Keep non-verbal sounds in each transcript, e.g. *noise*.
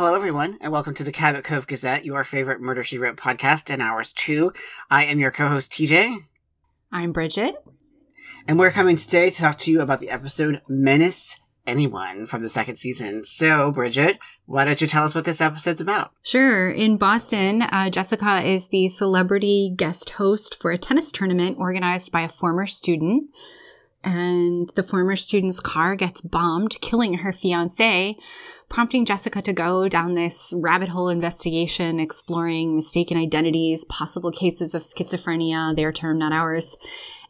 Hello, everyone, and welcome to the Cabot Cove Gazette, your favorite Murder She Wrote podcast in hours two. I am your co-host TJ, I'm Bridget. and we're coming today to talk to you about the episode Menace Anyone from the second season. So, Bridget, why don't you tell us what this episode's about? Sure. In Boston, uh, Jessica is the celebrity guest host for a tennis tournament organized by a former student. And the former student's car gets bombed, killing her fiance, prompting Jessica to go down this rabbit hole investigation exploring mistaken identities, possible cases of schizophrenia, their term, not ours,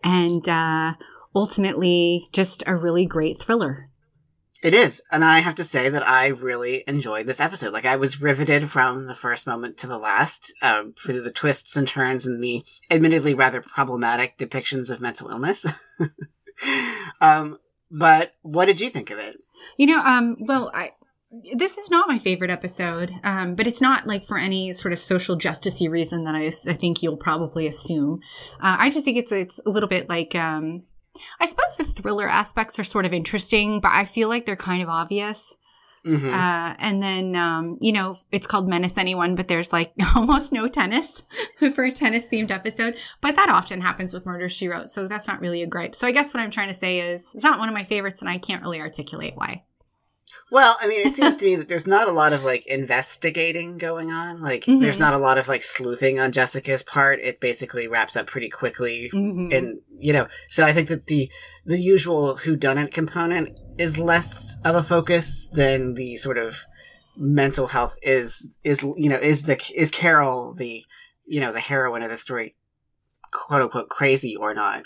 and uh, ultimately just a really great thriller. It is, and I have to say that I really enjoyed this episode. Like I was riveted from the first moment to the last, um, through the twists and turns and the admittedly rather problematic depictions of mental illness. *laughs* um, but what did you think of it? You know, um, well, I this is not my favorite episode, um, but it's not like for any sort of social justicey reason that I, I think you'll probably assume. Uh, I just think it's it's a little bit like um, I suppose the thriller aspects are sort of interesting, but I feel like they're kind of obvious. Mhm. Uh, and then, um, you know, it's called Menace Anyone, but there's like *laughs* almost no tennis *laughs* for a tennis themed episode. But that often happens with Murder She Wrote, so that's not really a gripe. So I guess what I'm trying to say is it's not one of my favorites, and I can't really articulate why. Well, I mean, it seems to me that *laughs* there's not a lot of like investigating going on. Like, Mhm. there's not a lot of like sleuthing on Jessica's part. It basically wraps up pretty quickly. Mhm. And, you know, so I think that the, the usual whodunit component is less of a focus than the sort of mental health is, is, you know, is the, is Carol the, you know, the heroine of the story, quote unquote, crazy or not?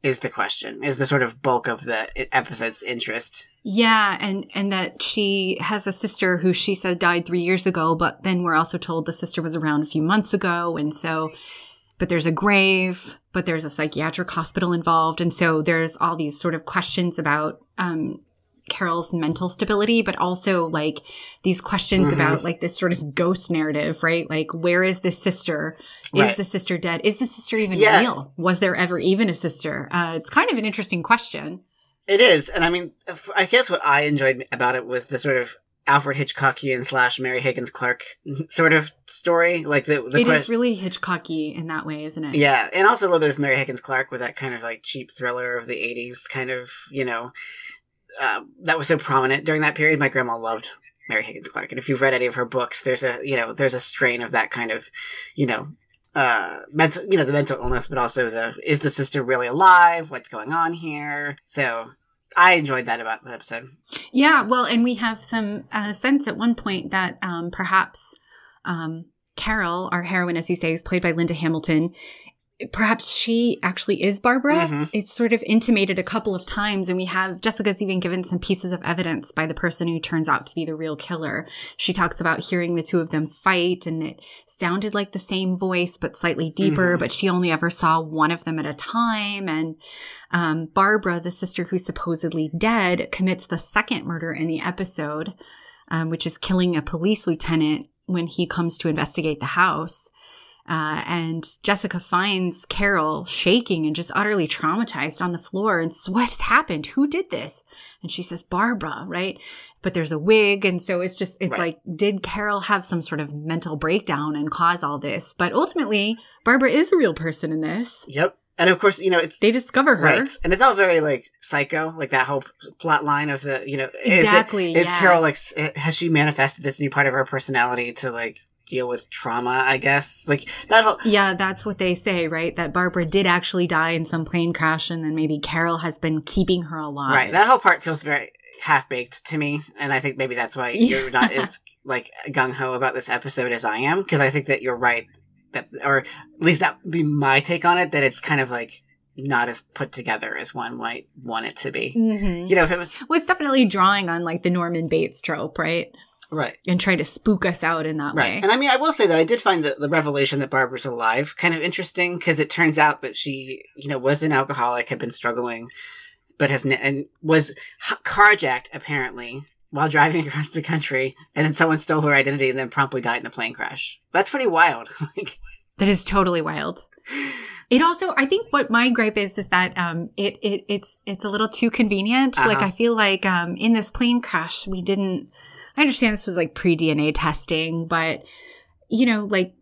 Is the question, is the sort of bulk of the episode's interest. Yeah, and and that she has a sister who she said died three years ago, but then we're also told the sister was around a few months ago, and so, but there's a grave, but there's a psychiatric hospital involved, and so there's all these sort of questions about um, Carol's mental stability, but also like these questions Mhm. about like this sort of ghost narrative, right? Like, where is this sister? Is Right. the sister dead? Is the sister even Yeah. real? Was there ever even a sister? Uh, it's kind of an interesting question. It is, and I mean, I guess what I enjoyed about it was the sort of Alfred Hitchcockian slash Mary Higgins Clark *laughs* sort of story, like the the It is que- really Hitchcocky in that way, isn't it? yeah, and also a little bit of Mary Higgins Clark with that kind of like cheap thriller of the '80s, kind of you know, uh, that was so prominent during that period. My grandma loved Mary Higgins Clark, and if you've read any of her books, there's a you know there's a strain of that kind of you know uh mental you know the mental illness but also the is the sister really alive what's going on here so i enjoyed that about the episode Yeah, well, and we have some uh, sense at one point that um, perhaps um, Carol, our heroine, as you say, is played by Linda Hamilton. Perhaps she actually is Barbara. Mhm. It's sort of intimated a couple of times, and we have Jessica's even given some pieces of evidence by the person who turns out to be the real killer. She talks about hearing the two of them fight, and it sounded like the same voice, but slightly deeper, Mhm. but she only ever saw one of them at a time. And um, Barbara, the sister who's supposedly dead, commits the second murder in the episode, um, which is killing a police lieutenant when he comes to investigate the house. Uh, and Jessica finds Carol shaking and just utterly traumatized on the floor and says, What's happened? Who did this? And she says, Barbara, right? But there's a wig. And so it's just, it's Right. like, did Carol have some sort of mental breakdown and cause all this? But ultimately, Barbara is a real person in this. Yep. And of course, you know, it's They discover her. right. And it's all very like psycho, like that whole plot line of the, you know, Exactly. is yeah. Carol like, has she manifested this new part of her personality to like deal with trauma, I guess? Like that whole, Yeah, that's what they say, right? That Barbara did actually die in some plane crash, and then maybe Carol has been keeping her alive. right. That whole part feels very half baked to me. And I think maybe that's why *laughs* you're not as like gung ho about this episode as I am. Cause I think that you're right. That, or at least that would be my take on it, that it's kind of like not as put together as one might want it to be. hmm You know, if it was, Well, it's definitely drawing on like the Norman Bates trope, right? Right. And trying to spook us out in that Right. way. And I mean, I will say that I did find the, the revelation that Barbara's alive kind of interesting because it turns out that she, you know, was an alcoholic, had been struggling, but has, ne- and was carjacked apparently while driving *laughs* across the country. And then someone stole her identity and then promptly died in a plane crash. That's pretty wild. *laughs* like, That is totally wild. It also, I think, what my gripe is is that um, it it it's it's a little too convenient. Like Uh-huh. I feel like um, in this plane crash, we didn't. I understand this was like pre DNA testing, but you know, like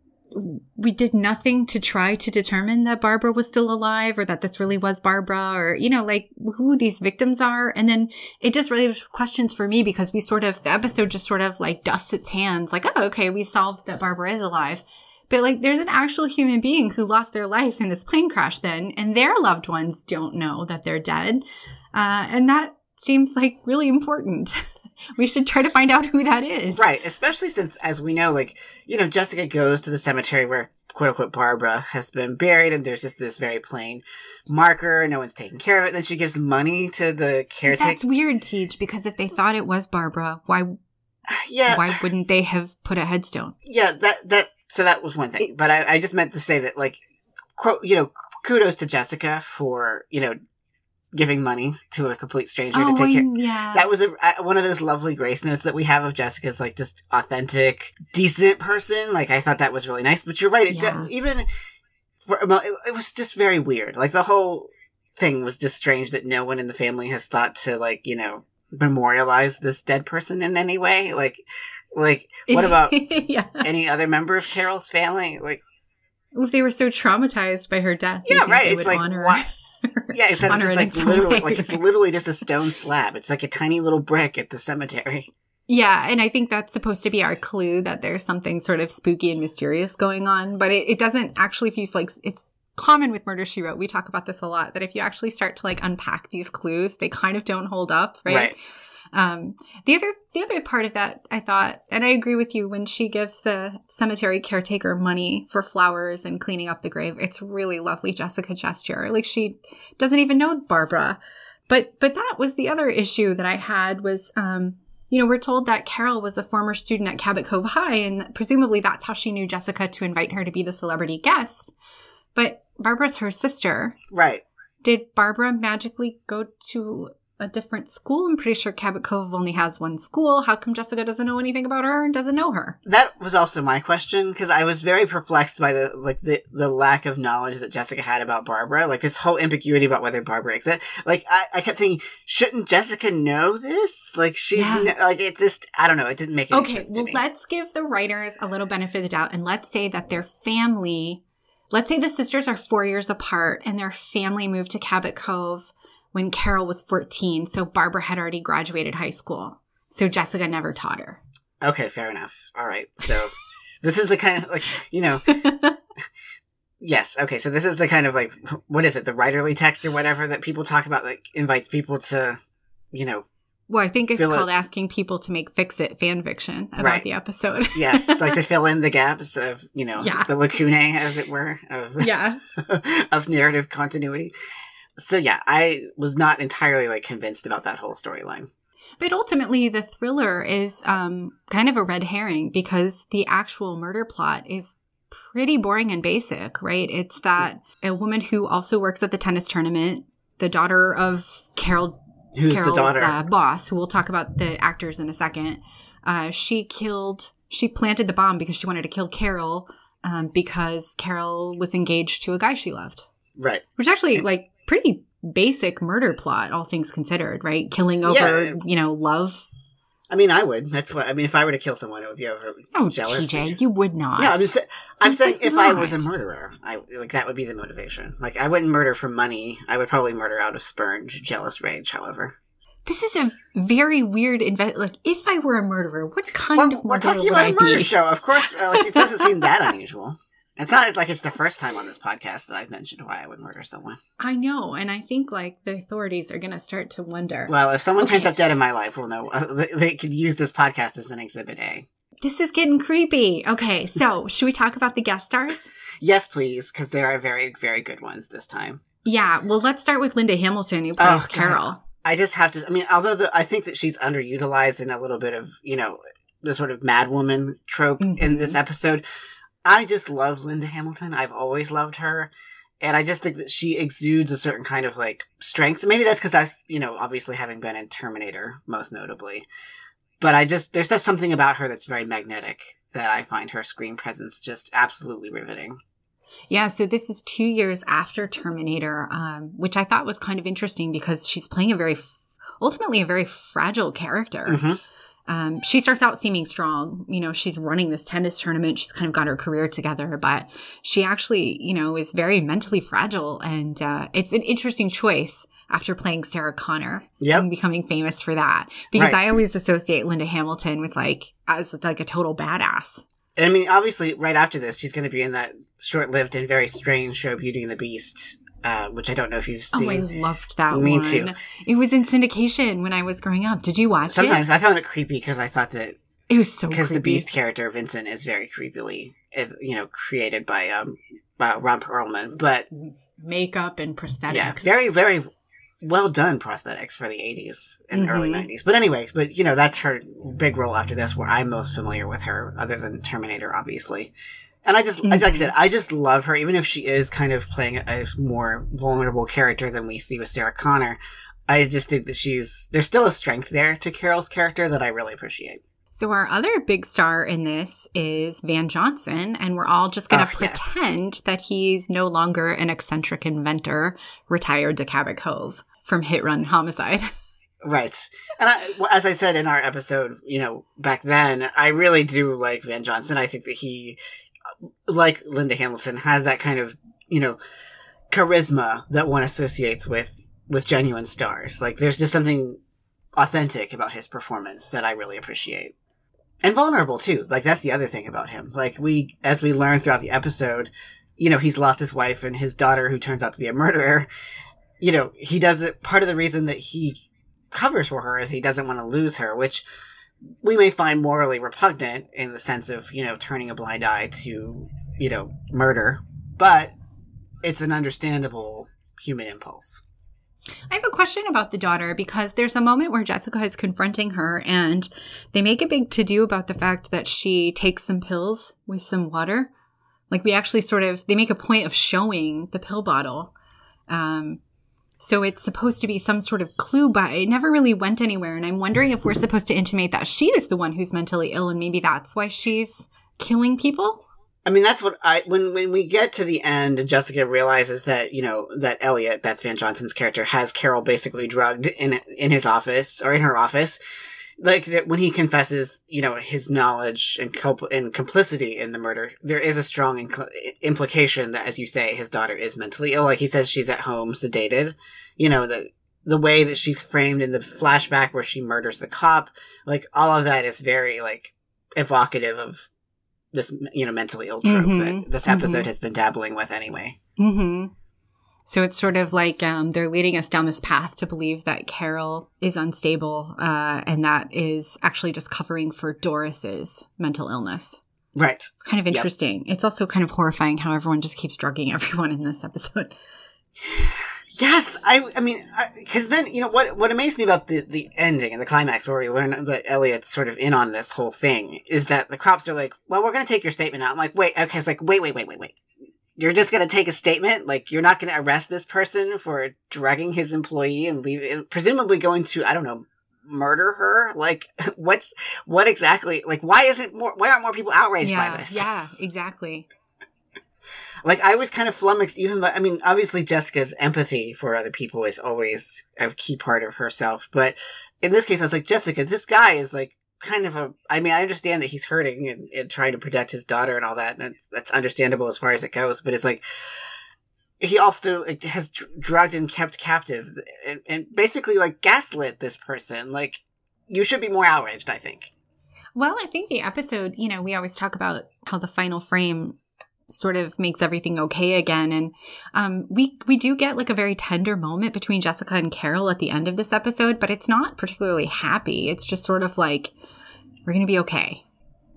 we did nothing to try to determine that Barbara was still alive or that this really was Barbara or, you know, like who these victims are. And then it just really was questions for me because we sort of, the episode just sort of like dusts its hands like, oh, okay, we solved that Barbara is alive. But like, there's an actual human being who lost their life in this plane crash then, and their loved ones don't know that they're dead. Uh, and that seems like really important. *laughs* *laughs* we should try to find out who that is. Right, especially since, as we know, like, you know, Jessica goes to the cemetery where quote unquote Barbara has been buried, and there's just this very plain marker. No one's taking care of it. Then she gives money to the caretaker. That's weird, Teach, because if they thought it was Barbara, why *sighs* yeah, why wouldn't they have put a headstone? Yeah, that that so that was one thing. But I, I just meant to say that, like, quote, you know, kudos to Jessica for you know giving money to a complete stranger oh, to take care. yeah. That was a, uh, one of those lovely grace notes that we have of Jessica's like just authentic, decent person. Like I thought that was really nice. But you're right. It Yeah. d- even for a mo- it, it was just very weird. Like the whole thing was just strange that no one in the family has thought to like you know memorialize this dead person in any way. Like like what *laughs* about yeah. any other member of Carol's family? Like If they were so traumatized by her death, Yeah, right. they It's would like, honor yeah, *laughs* just like literally like it's literally just a stone slab. It's like a tiny little brick at the cemetery. Yeah, and I think that's supposed to be our clue that there's something sort of spooky and mysterious going on. But it, it doesn't actually, if you like, it's common with Murder She Wrote. We talk about this a lot. That if you actually start to like unpack these clues, they kind of don't hold up, right? Right. Um, the other, the other part of that, I thought, and I agree with you, when she gives the cemetery caretaker money for flowers and cleaning up the grave, it's really lovely Jessica gesture. Like she doesn't even know Barbara, but but that was the other issue that I had was, um, you know, we're told that Carol was a former student at Cabot Cove High, and presumably that's how she knew Jessica to invite her to be the celebrity guest. But Barbara's her sister. Right. Did Barbara magically go to a different school? I'm pretty sure Cabot Cove only has one school. How come Jessica doesn't know anything about her and doesn't know her? That was also my question because I was very perplexed by the like the the lack of knowledge that Jessica had about Barbara. Like this whole ambiguity about whether Barbara exists. Like I, I kept thinking, shouldn't Jessica know this? Like she's Yeah. n- like it just I don't know. It didn't make any Okay, sense to well, let's give the writers a little benefit of the doubt and let's say that their family, let's say the sisters are four years apart and their family moved to Cabot Cove when Carol was 14. So Barbara had already graduated high school. So Jessica never taught her. Okay, fair enough. All right, so *laughs* this is the kind of like you know. *laughs* Yes. Okay. So this is the kind of like what is it? The writerly text or whatever that people talk about, like invites people to, you know, Well, I think it's Fill it- called asking people to make fix it fan fiction about Right. the episode. *laughs* yes, like to fill in the gaps of you know Yeah. the lacunae, as it were, of yeah. of narrative continuity. So yeah, I was not entirely like convinced about that whole storyline. But ultimately, the thriller is um, kind of a red herring because the actual murder plot is pretty boring and basic, right? It's that a woman who also works at the tennis tournament, the daughter of Carol Who's Carol's the daughter? Uh, boss, who we'll talk about the actors in a second. Uh, she killed, she planted the bomb because she wanted to kill Carol um, because Carol was engaged to a guy she loved, right. which actually like pretty basic murder plot, all things considered, right? Killing over, Yeah. you know, love. I mean, I would. That's what I mean. If I were to kill someone, it would be over Oh, jealousy. TJ, you would not. No, I'm just. I'm You saying if I was a murderer, I like that would be the motivation. Like I wouldn't murder for money. I would probably murder out of spurn, jealous rage. However, This is a very weird. Like, if I were a murderer, what kind well, of we're murderer talking would about a murder be? show. Of course, uh, like it doesn't seem that unusual. *laughs* It's not like it's the first time on this podcast that I've mentioned why I would murder someone. I know, and I think like the authorities are going to start to wonder. Well, if someone turns up dead in my life, we'll know. *laughs* They, they could use this podcast as an exhibit A. This is getting creepy. Okay, so *laughs* should we talk about the guest stars? Yes, please, because there are very, very good ones this time. Yeah, well, let's start with Linda Hamilton, who plays Oh, Carol. I just have to. I mean, although the, I think that she's underutilized in a little bit of you know the sort of mad woman trope in Mhm. this episode, I just love Linda Hamilton. I've always loved her, and I just think that she exudes a certain kind of like strength. Maybe that's because I, you know, obviously having been in Terminator most notably, but I just there's just something about her that's very magnetic that I find her screen presence just absolutely riveting. Yeah, so this is two years after Terminator, um, which I thought was kind of interesting because she's playing a very, f- ultimately, a very fragile character. Mhm. Um, she starts out seeming strong. You know, she's running this tennis tournament. She's kind of got her career together, but she actually, you know, is very mentally fragile. And uh, it's an interesting choice after playing Sarah Connor Yep. and becoming famous for that. Because Right. I always associate Linda Hamilton with like as like a total badass. I mean, obviously, right after this, she's going to be in that short-lived and very strange show, Beauty and the Beast, uh, which I don't know if you've seen. Oh, I loved that one. Me one. too. It was in syndication when I was growing up. Did you watch it? Sometimes it? I found it creepy because I thought that It was so because the. Beast character Vincent is very creepily, if, you know, created by um by Ron Perlman, but makeup and prosthetics. yeah, very very well done prosthetics for the '80s and early Mhm. '90s. But anyway, but you know that's her big role after this, where I'm most familiar with her, other than Terminator, obviously. And I just, like I said, mm-hmm. I just love her, even if she is kind of playing a more vulnerable character than we see with Sarah Connor. I just think that she's there's still a strength there to Carol's character that I really appreciate. So our other big star in this is Van Johnson, and we're all just going to oh, yes. pretend that he's no longer an eccentric inventor retired to Cabot Cove from Hit Run Homicide. *laughs* Right. And I, well, as I said in our episode, you know, back then, I really do like Van Johnson. I think that he, like Linda Hamilton, has that kind of, you know, charisma that one associates with, with genuine stars. Like, there's just something authentic about his performance that I really appreciate. And vulnerable, too. Like, that's the other thing about him. Like, we, as we learn throughout the episode, you know, he's lost his wife and his daughter, who turns out to be a murderer. You know, he does it. Part of the reason that he covers for her is he doesn't want to lose her, which we may find morally repugnant in the sense of, you know, turning a blind eye to, you know, murder, but it's an understandable human impulse. I have a question about the daughter because there's a moment where Jessica is confronting her and they make a big to do about the fact that she takes some pills with some water. Like we actually sort of they make a point of showing the pill bottle. Um so it's supposed to be some sort of clue, but it never really went anywhere. And I'm wondering if we're supposed to intimate that she is the one who's mentally ill and maybe that's why she's killing people. I mean, that's what I when when we get to the end, Jessica realizes that you know that Elliot, that's Van Johnson's character, has Carol basically drugged in in his office or in her office. Like that when he confesses, you know, his knowledge and culp- and complicity in the murder, there is a strong inc- implication that, as you say, his daughter is mentally ill. Like he says, she's at home sedated. You know the the way that she's framed in the flashback where she murders the cop, like all of that is very like evocative of this you know mentally ill trope Mhm, that this episode mhm. has been dabbling with anyway. Mm-hmm. So it's sort of like um, they're leading us down this path to believe that Carol is unstable, uh, and that is actually just covering for Doris's mental illness. Right. It's kind of Yep. interesting. It's also kind of horrifying how everyone just keeps drugging *laughs* everyone in this episode. Yes, I. I mean, because then you know what? What amazed me about the the ending and the climax, where we learn that Elliot's sort of in on this whole thing, is that the cops are like, "Well, we're going to take your statement out." I'm like, "Wait, okay." It's like, "Wait, wait, wait, wait, wait." You're just going to take a statement? Like, you're not going to arrest this person for drugging his employee and leave, and presumably going to, I don't know, murder her? Like, *laughs* what's, what exactly, like, why isn't more, why aren't more people outraged yeah, by this? yeah, exactly. *laughs* like I was kind of flummoxed even by I mean obviously Jessica's empathy for other people is always a key part of herself but in this case I was like Jessica this guy is like kind of a I mean I understand that he's hurting and, and trying to protect his daughter and all that and that's, understandable as far as it goes but it's like he also like, has dr- drugged and kept captive and, and basically like gaslit this person. Like you should be more outraged I think. Well, I think the episode, you know, we always talk about how the final frame sort of makes everything okay again. And um we we do get like a very tender moment between Jessica and Carol at the end of this episode but it's not particularly happy. It's just sort of like we're going to be okay.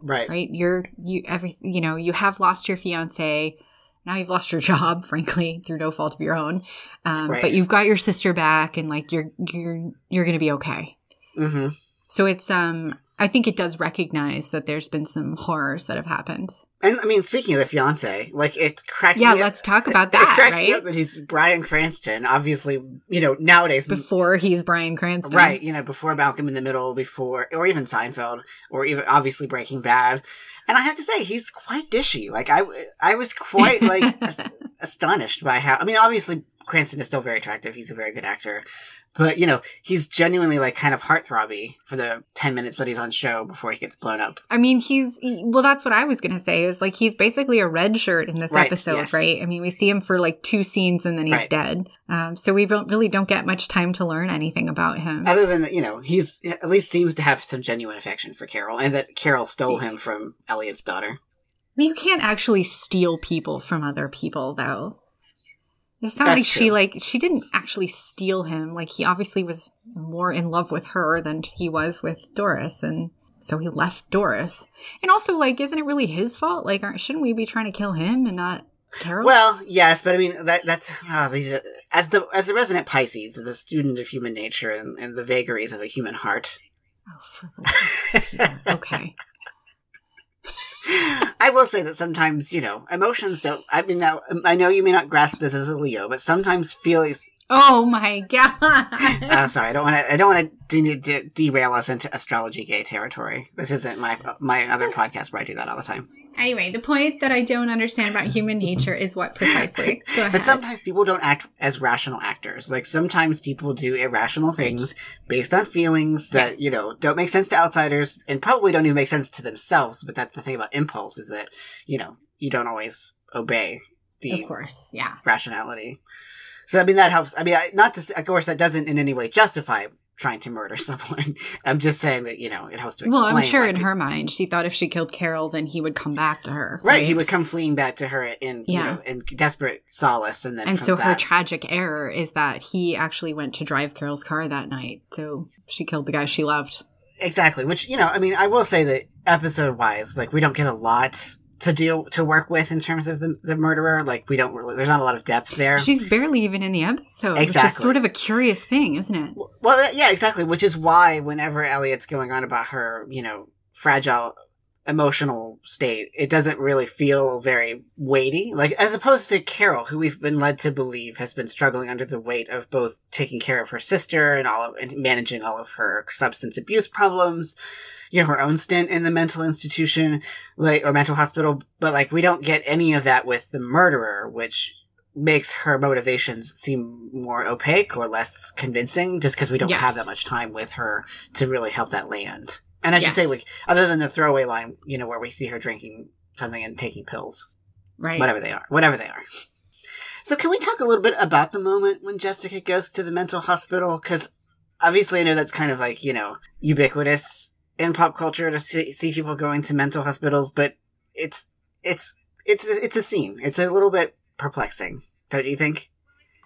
Right. Right? You're you every you know you have lost your fiance. Now you've lost your job *laughs* frankly through no fault of your own. Um Right. but you've got your sister back and like you're you're you're going to be okay. Mm-hmm. So it's um I think it does recognize that there's been some horrors that have happened. And I mean speaking of the fiance like it cracks Yeah, me up- let's talk *laughs* about that. it cracks me up that he's Bryan Cranston. Obviously, you know nowadays, Before he's Bryan Cranston. right? You know, before Malcolm in the Middle, before or even Seinfeld, or even obviously Breaking Bad. And I have to say, he's quite dishy. Like I, I was quite like *laughs* as- astonished by how. I mean, obviously Cranston is still very attractive. He's a very good actor, but you know, he's genuinely like kind of heartthrobby for the 10 minutes that he's on show before he gets blown up. I mean, he's he- well. That's what I was gonna say. Is like he's basically a red shirt in this Right, episode, yes. right? I mean, we see him for like two scenes and then he's Right. dead. Um, so we don't really don't get much time to learn anything about him. Other than you know, he's at least seems to have some genuine affection for Carol and that Carol stole him from Elliot's daughter. You can't actually steal people from other people, though. It's sounds like she true. like she didn't actually steal him. Like he obviously was more in love with her than he was with Doris, and so he left Doris. And also, like, isn't it really his fault? Like, aren't, shouldn't we be trying to kill him and not Carol? Well, yes, but I mean that that's uh, these uh, as the as the resident Pisces, the student of human nature and, and the vagaries of the human heart. oh, for the *laughs* okay. *laughs* I will say that sometimes, you know, emotions don't. I mean, now I know you may not grasp this as a Leo, but sometimes feelings. Oh my god. *laughs* Uh, sorry, I don't want to. I don't want to de- de- derail us into astrology gay territory. This isn't my my other podcast where I do that all the time. Anyway, the point that I don't understand about human nature is what precisely? *laughs* But sometimes people don't act as rational actors. Like sometimes people do irrational things based on feelings that, Yes. you know, don't make sense to outsiders and probably don't even make sense to themselves. But that's the thing about impulse is that, you know, you don't always obey the of course, yeah. rationality. So I mean that helps. I mean, I, not to say, of course that doesn't in any way justify trying to murder *laughs* someone. I'm just saying that you know it helps to explain. Well, I'm sure in people- her mind, she thought if she killed Carol, then he would come back to her. right, he would come fleeing back to her in you Yeah. know in desperate solace, and then And so her tragic error is that he actually went to drive Carol's car that night. So she killed the guy she loved. exactly. Which you know, I mean, I will say that episode wise, like we don't get a lot to deal to work with in terms of the the murderer. Like we don't really. There's not a lot of depth there. She's barely even in the episode, which is Exactly. sort of a curious thing, isn't it? Well, uh, yeah, exactly. Which is why whenever Elliot's going on about her, you know, fragile emotional state, it doesn't really feel very weighty. Like, as opposed to Carol, who we've been led to believe has been struggling under the weight of both taking care of her sister and all of, and managing all of her substance abuse problems. You know, her own stint in the mental institution, like, or mental hospital. But, like, we don't get any of that with the murderer, which makes her motivations seem more opaque or less convincing just because we don't Yes. have that much time with her to really help that land. And as you say, like other than the throwaway line, you know, where we see her drinking something and taking pills, Right. whatever they are, whatever they are. So can we talk a little bit about the moment when Jessica goes to the mental hospital? Because obviously, I know that's kind of like you know ubiquitous in pop culture to see, see people going to mental hospitals, but it's it's it's it's a scene. It's a little bit perplexing, don't you think?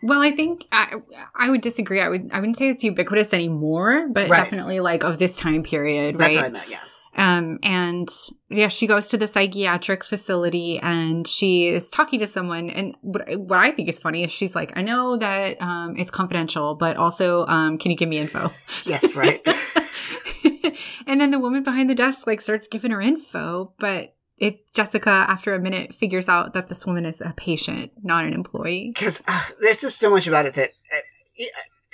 Well, I think I, I would disagree. I would I wouldn't say it's ubiquitous anymore, but Right. definitely like of this time period, That's right? what I meant. Yeah. Um, and yeah, she goes to the psychiatric facility and she is talking to someone. And what, what I think is funny is she's like, I know that um, it's confidential, but also, um, can you give me info? Yes. Right. *laughs* and then the woman behind the desk like starts giving her info, but it Jessica after a minute figures out that this woman is a patient, not an employee. because there's just so much about it that uh,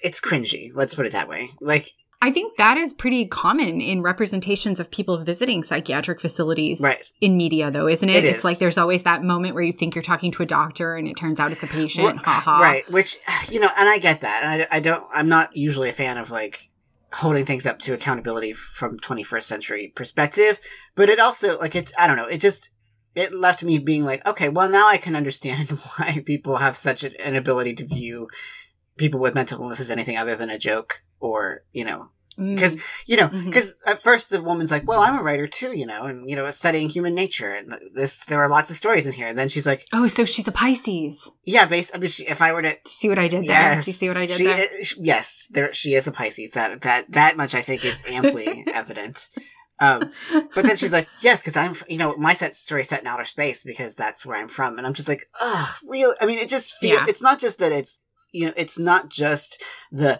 it's cringy. Let's put it that way. Like, I think that is pretty common in representations of people visiting psychiatric facilities right, in media, though, isn't it? It it's like there's always that moment where you think you're talking to a doctor and it turns out it's a patient. Right, ha ha. right. Which you know, and I get that. And I, I don't. I'm not usually a fan of like holding things up to accountability from 21st century perspective. But it also like it's. I don't know. It just it left me being like, okay, well now I can understand *laughs* why people have such an ability to view people with mental illness as anything other than a joke or you know Mm. because you know because at first the woman's like well i'm a writer too you know and you know studying human nature and this there are lots of stories in here and then she's like oh, so she's a Pisces. yeah based i mean she, if i were to See what I did there? yes Do you see what I did she there? is- yes there she is a pisces that that that much i think is amply *laughs* evident um but then she's like yes because i'm you know my set story set in outer space because that's where i'm from and i'm just like oh real i mean it just feels Yeah. it's not just that it's you know it's not just the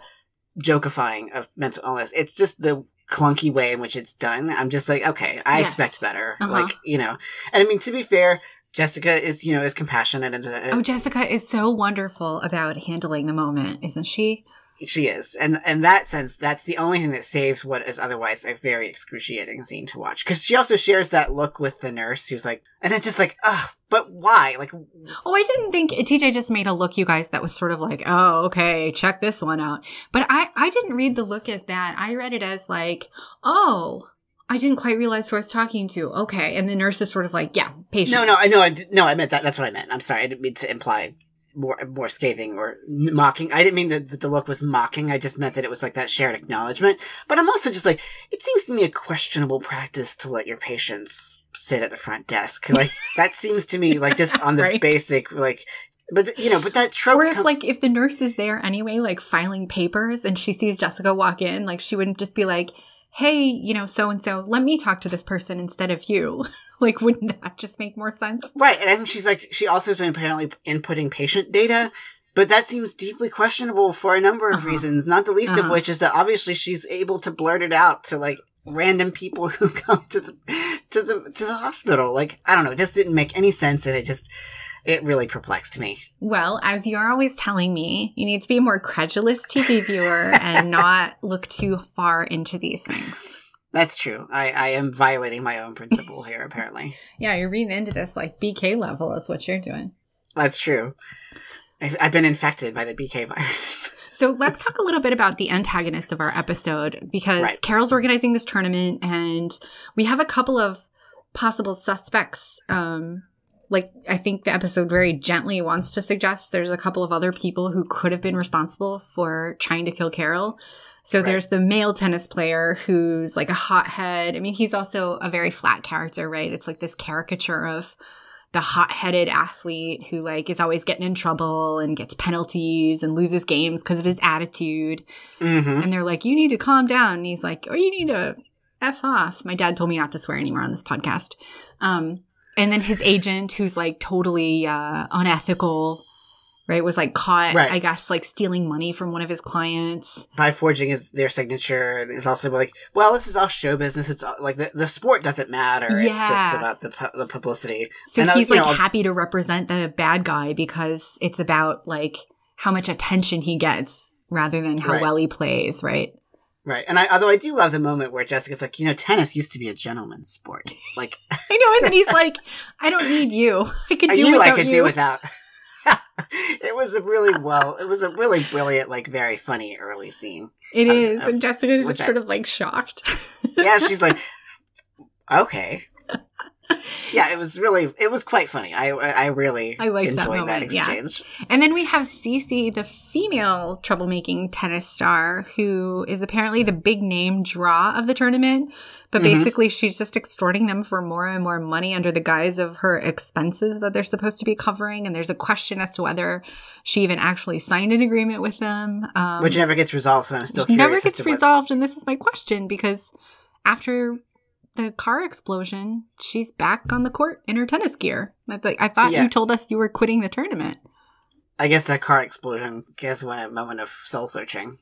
jokifying of mental illness it's just the clunky way in which it's done i'm just like okay i Yes. expect better Uh-huh. like you know and i mean to be fair jessica is you know is compassionate and, and Oh, Jessica is so wonderful about handling the moment, isn't she? She is, and in that sense, that's the only thing that saves what is otherwise a very excruciating scene to watch. Because she also shares that look with the nurse, who's like, and it's just like, ugh, but why? Like, Oh, I didn't think TJ just made a look, you guys, that was sort of like, oh, okay, check this one out. But I, I didn't read the look as that. I read it as like, oh, I didn't quite realize who I was talking to. Okay. And the nurse is sort of like, yeah, patient. no, no, I know, I no, I meant that. That's what I meant. I'm sorry, I didn't mean to imply more more scathing or mocking. I didn't mean that, that the look was mocking. I just meant that it was like that shared acknowledgement. But I'm also just like, it seems to me a questionable practice to let your patients sit at the front desk. *laughs* Like that seems to me like just on the *laughs* Right. basic like. But you know, but that trope. Or if com- like if the nurse is there anyway, like filing papers and she sees Jessica walk in, like she wouldn't just be like, Hey, you know, so and so, let me talk to this person instead of you. *laughs* like, wouldn't that just make more sense? Right, and I think she's like she also has been apparently inputting patient data, but that seems deeply questionable for a number of Uh-huh. reasons. Not the least of Uh-huh. which is that obviously she's able to blurt it out to like random people *laughs* who come to the to the to the hospital. Like I don't know, it just didn't make any sense, and it just it really perplexed me. Well, as you're always telling me, you need to be a more credulous TV viewer and *laughs* not look too far into these things. That's true. I I am violating my own principle here. Apparently, *laughs* Yeah, you're reading into this like BK level is what you're doing. that's true. I've, I've been infected by the BK virus. *laughs* So let's talk a little bit about the antagonist of our episode because Right. Carol's organizing this tournament and we have a couple of possible suspects. Um, like I think the episode very gently wants to suggest there's a couple of other people who could have been responsible for trying to kill Carol. So Right. there's the male tennis player who's like a hothead. I mean, he's also a very flat character, right? It's like this caricature of the hot-headed athlete who like is always getting in trouble and gets penalties and loses games because of his attitude. mm-hmm. And they're like, "You need to calm down." And he's like, "Oh, you need to f off." My dad told me not to swear anymore on this podcast. Um, and then his agent, who's like totally uh, unethical, right, was like caught, Right. I guess, like stealing money from one of his clients. by forging his their signature and it's also like well this is all show business it's all, like the, the sport doesn't matter Yeah. it's just about the pu- the publicity So And, he's like know- happy to represent the bad guy because it's about like how much attention he gets rather than how Right. well he plays, right? Right and i although i do love the moment where jessica's like you know tennis used to be a gentleman's sport *laughs* like I know, and then he's *laughs* like, "I don't need you. I could do you without i could you." do without *laughs* it was a really well it was a really brilliant like very funny early scene It um, of- is, of- and Jessica's just that? sort of like shocked. yeah she's like okay *laughs* yeah it was really it was quite funny i i really I liked enjoyed that, yeah. exchange And then we have Cece, the female troublemaking tennis star, who is apparently the big name draw of the tournament. But Mhm. basically, she's just extorting them for more and more money under the guise of her expenses that they're supposed to be covering. And there's a question as to whether she even actually signed an agreement with them. Um, which never gets resolved so i'm still never gets to what- resolved. And this is my question because after the car explosion, she's back on the court in her tennis gear. I, like, I thought Yeah. you told us you were quitting the tournament. I guess that car explosion gives one a moment of soul searching.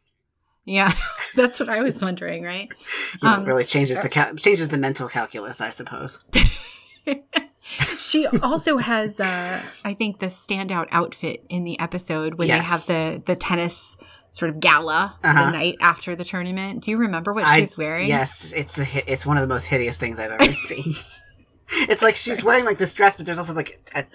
Yeah, *laughs* that's what I was wondering, right? Know, Um, really changes the cal- changes the mental calculus, I suppose. *laughs* she also has, uh, I think, the standout outfit in the episode when Yes. they have the the tennis sort of gala Uh-huh. the night after the tournament. Do you remember what I- she's wearing? Yes, it's a it's one of the most hideous things I've ever *laughs* seen. It's like she's wearing like this dress, but there's also like a,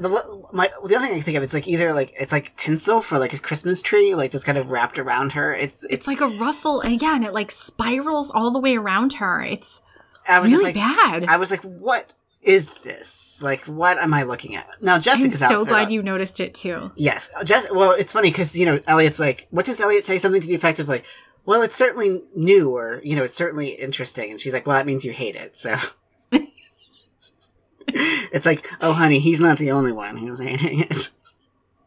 the my the other thing I can think of it's like either like it's like tinsel for like a Christmas tree, like just kind of wrapped around her. It's It's like a ruffle, and yeah, and it like spirals all the way around her. It's I was really just like bad. I was like, what is this? Like, what am I looking at now? I'm so glad you noticed it too. Yes. Jess, well, it's funny because, you know, Elliot's like, what does Elliot say? Something to the effect of like, well, it's certainly new or, you know, it's certainly interesting. And she's like, well, that means you hate it. So *laughs* *laughs* it's like, oh, honey, he's not the only one who's hating it.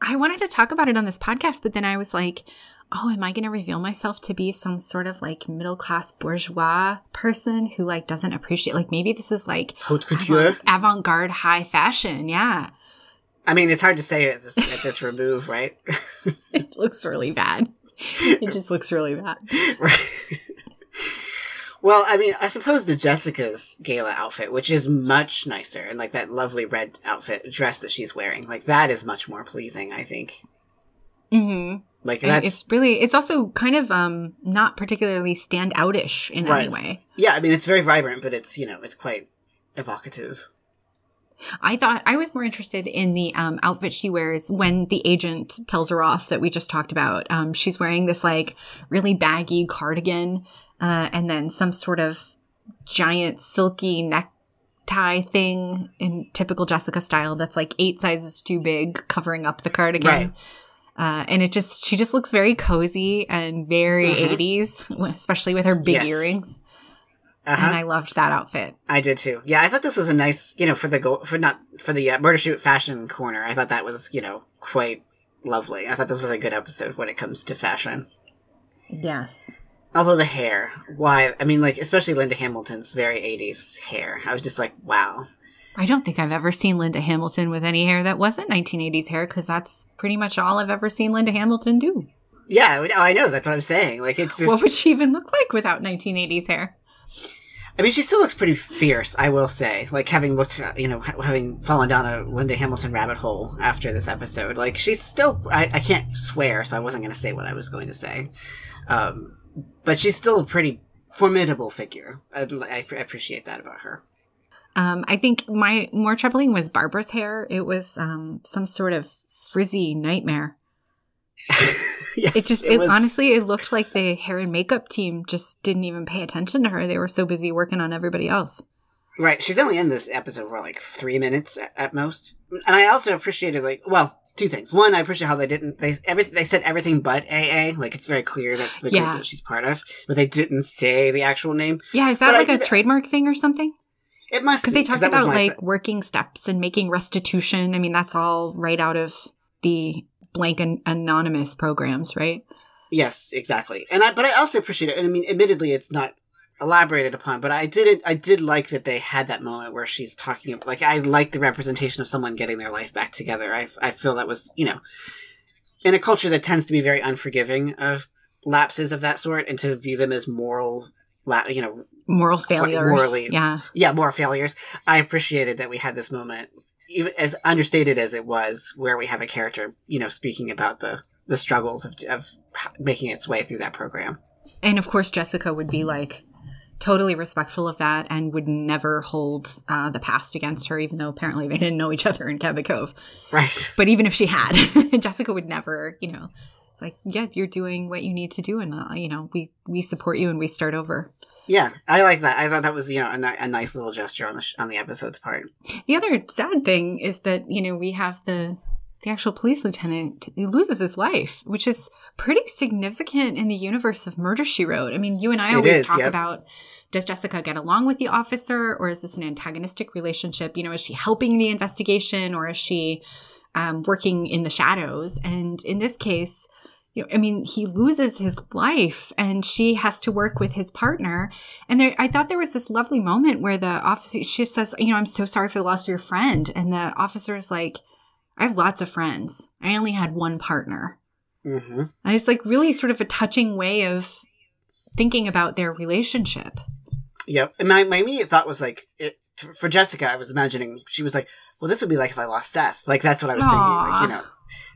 I wanted to talk about it on this podcast, but then I was like, oh, am I going to reveal myself to be some sort of like middle class bourgeois person who like doesn't appreciate, like maybe this is like Haute couture. avant garde high fashion. Yeah. I mean, it's hard to say at this, at this remove, right? *laughs* It looks really bad. It just looks really bad. *laughs* right. Well, I mean, I suppose the Jessica's gala outfit, which is much nicer, and like that lovely red outfit dress that she's wearing, like that is much more pleasing, I think. hmm Like And that's it's really it's also kind of um not particularly stand outish in any way. yeah. I mean, it's very vibrant, but it's you know, it's quite evocative. I thought I was more interested in the um, outfit she wears when the agent tells her off that we just talked about. Um, she's wearing this like really baggy cardigan uh, and then some sort of giant silky necktie thing in typical Jessica style that's like eight sizes too big, covering up the cardigan. Right. Uh, and it just she just looks very cozy and very Mhm. 80s, *laughs* especially with her big Yes. earrings. Uh-huh. And I loved that outfit. I did too. Yeah, I thought this was a nice, you know, for the go for not for the uh, murder shoot fashion corner. I thought that was, you know, quite lovely. I thought this was a good episode when it comes to fashion. Yes. Although the hair, why? I mean, like especially Linda Hamilton's very '80s hair. I was just like, wow. I don't think I've ever seen Linda Hamilton with any hair that wasn't 1980s hair because that's pretty much all I've ever seen Linda Hamilton do. Yeah, I know- That's what I'm saying. Like it's just. What would she even look like without 1980s hair? I mean, she still looks pretty fierce. I will say, like having looked, you know, having fallen down a Linda Hamilton rabbit hole after this episode, like she's still. I, I can't swear, so I wasn't going to say what I was going to say. Um, but she's still a pretty formidable figure. I, I appreciate that about her. Um, I think my more troubling was Barbara's hair. It was um, some sort of frizzy nightmare. *laughs* Yes, It just, it was- honestly, it looked like the hair and makeup team just didn't even pay attention to her. They were so busy working on everybody else. Right, she's only in this episode for like three minutes at, at most, and I also appreciated like well two things. One, I appreciate how they didn't they everything they said everything but AA. Like it's very clear that's the group that she's part of, but they didn't say the actual name. Yeah, is that But like a trademark thing or something? It must Because they talked about like working steps and making restitution. I mean, that's all right out of the blank and anonymous programs, right? yes, exactly. And I but I also appreciate it. And I mean, admittedly, it's not elaborated upon, but I did it. I did like that they had that moment where she's talking. Like I like the representation of someone getting their life back together. I I feel that was you know in a culture that tends to be very unforgiving of lapses of that sort and to view them as moral la- you know Moral failures. morally- Yeah. yeah more failures i appreciated that we had this moment even as understated as it was where we have a character you know speaking about the the struggles of, of making its way through that program And of course, Jessica would be like totally respectful of that and would never hold uh, the past against her, even though apparently they didn't know each other in Cabot Cove. right But even if she had, *laughs* Jessica would never, you know, it's like, yeah, you're doing what you need to do. And, uh, you know, we, we support you and we start over. yeah i like that i thought that was you know a, ni- a nice little gesture on the sh- on the episode's part The other sad thing is that you know we have the the actual police lieutenant loses his life, which is pretty significant in the universe of Murder She Wrote. I mean, you and I always is, talk yep. about does Jessica get along with the officer, or is this an antagonistic relationship? You know, is she helping the investigation, or is she um, working in the shadows? And in this case. You know, I mean, he loses his life and she has to work with his partner. And there, I thought there was this lovely moment where the officer, she says, you know, I'm so sorry for the loss of your friend. And the officer is like, I have lots of friends. I only had one partner. hmm And it's like really sort of a touching way of thinking about their relationship. Yep. And my, my immediate thought was like, it, for Jessica, I was imagining she was like, well, this would be like if I lost Seth. Like that's what I was thinking. Like you know,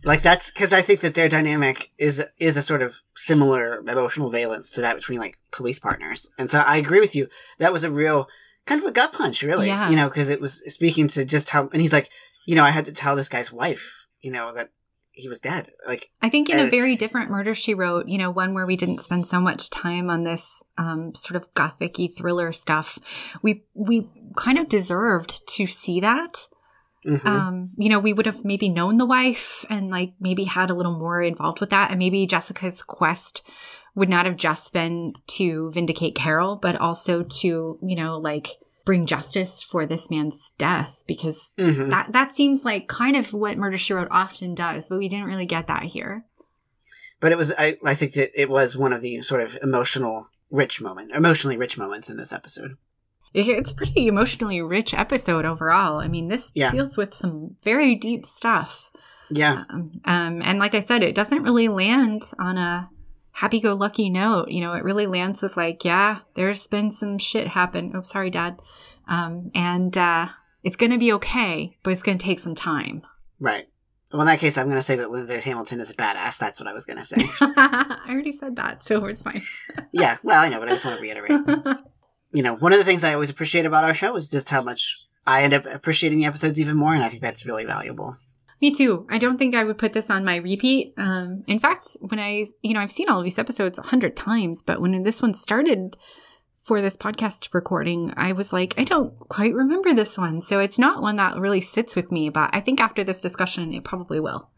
like that's because I think that their dynamic is is a sort of similar emotional valence to that between like police partners. And so I agree with you. That was a real kind of a gut punch, really. Yeah. You know, because it was speaking to just how, and he's like, you know, I had to tell this guy's wife, you know, that he was dead. Like, I think in a very different murder she wrote, you know, one where we didn't spend so much time on this um, sort of gothic-y thriller stuff. We we kind of deserved to see that. mhm. um, you know, we would have maybe known the wife and like maybe had a little more involved with that. And maybe Jessica's quest would not have just been to vindicate Carol, but also to, you know, like bring justice for this man's death because Mhm. that, that seems like kind of what Murder She Wrote often does, but we didn't really get that here. but it was, I, I think that it was one of the sort of emotional rich moment, emotionally rich moments in this episode. It's a pretty emotionally rich episode overall. I mean, this Yeah. deals with some very deep stuff. Yeah. Um, um, and like I said, it doesn't really land on a happy go lucky note. You know, it really lands with like, yeah, there's been some shit happen. Oh, sorry, dad. Um, and uh, it's going to be okay, but it's going to take some time. Right. Well, in that case, I'm going to say that Linda Hamilton is a badass. That's what I was going to say. *laughs* I already said that, so it's fine. *laughs* yeah, well, I know, but I just want to reiterate. *laughs* you know, one of the things I always appreciate about our show is just how much I end up appreciating the episodes even more, and I think that's really valuable. Me too. I don't think I would put this on my repeat. Um, in fact, when I, you know, I've seen all of these episodes a hundred times, but when this one started for this podcast recording, I was like, I don't quite remember this one. So it's not one that really sits with me, but I think after this discussion, it probably will.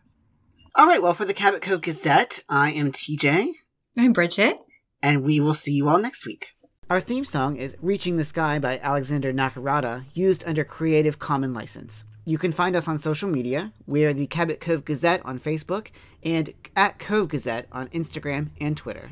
All right. Well, for the Cabot Cove Gazette, I am TJ. I'm Bridget. And we will see you all next week. Our theme song is Reaching the Sky by Alexander Nakarada, used under Creative Commons license. You can find us on social media. We are the Cabot Cove Gazette on Facebook and at Cove Gazette on Instagram and Twitter.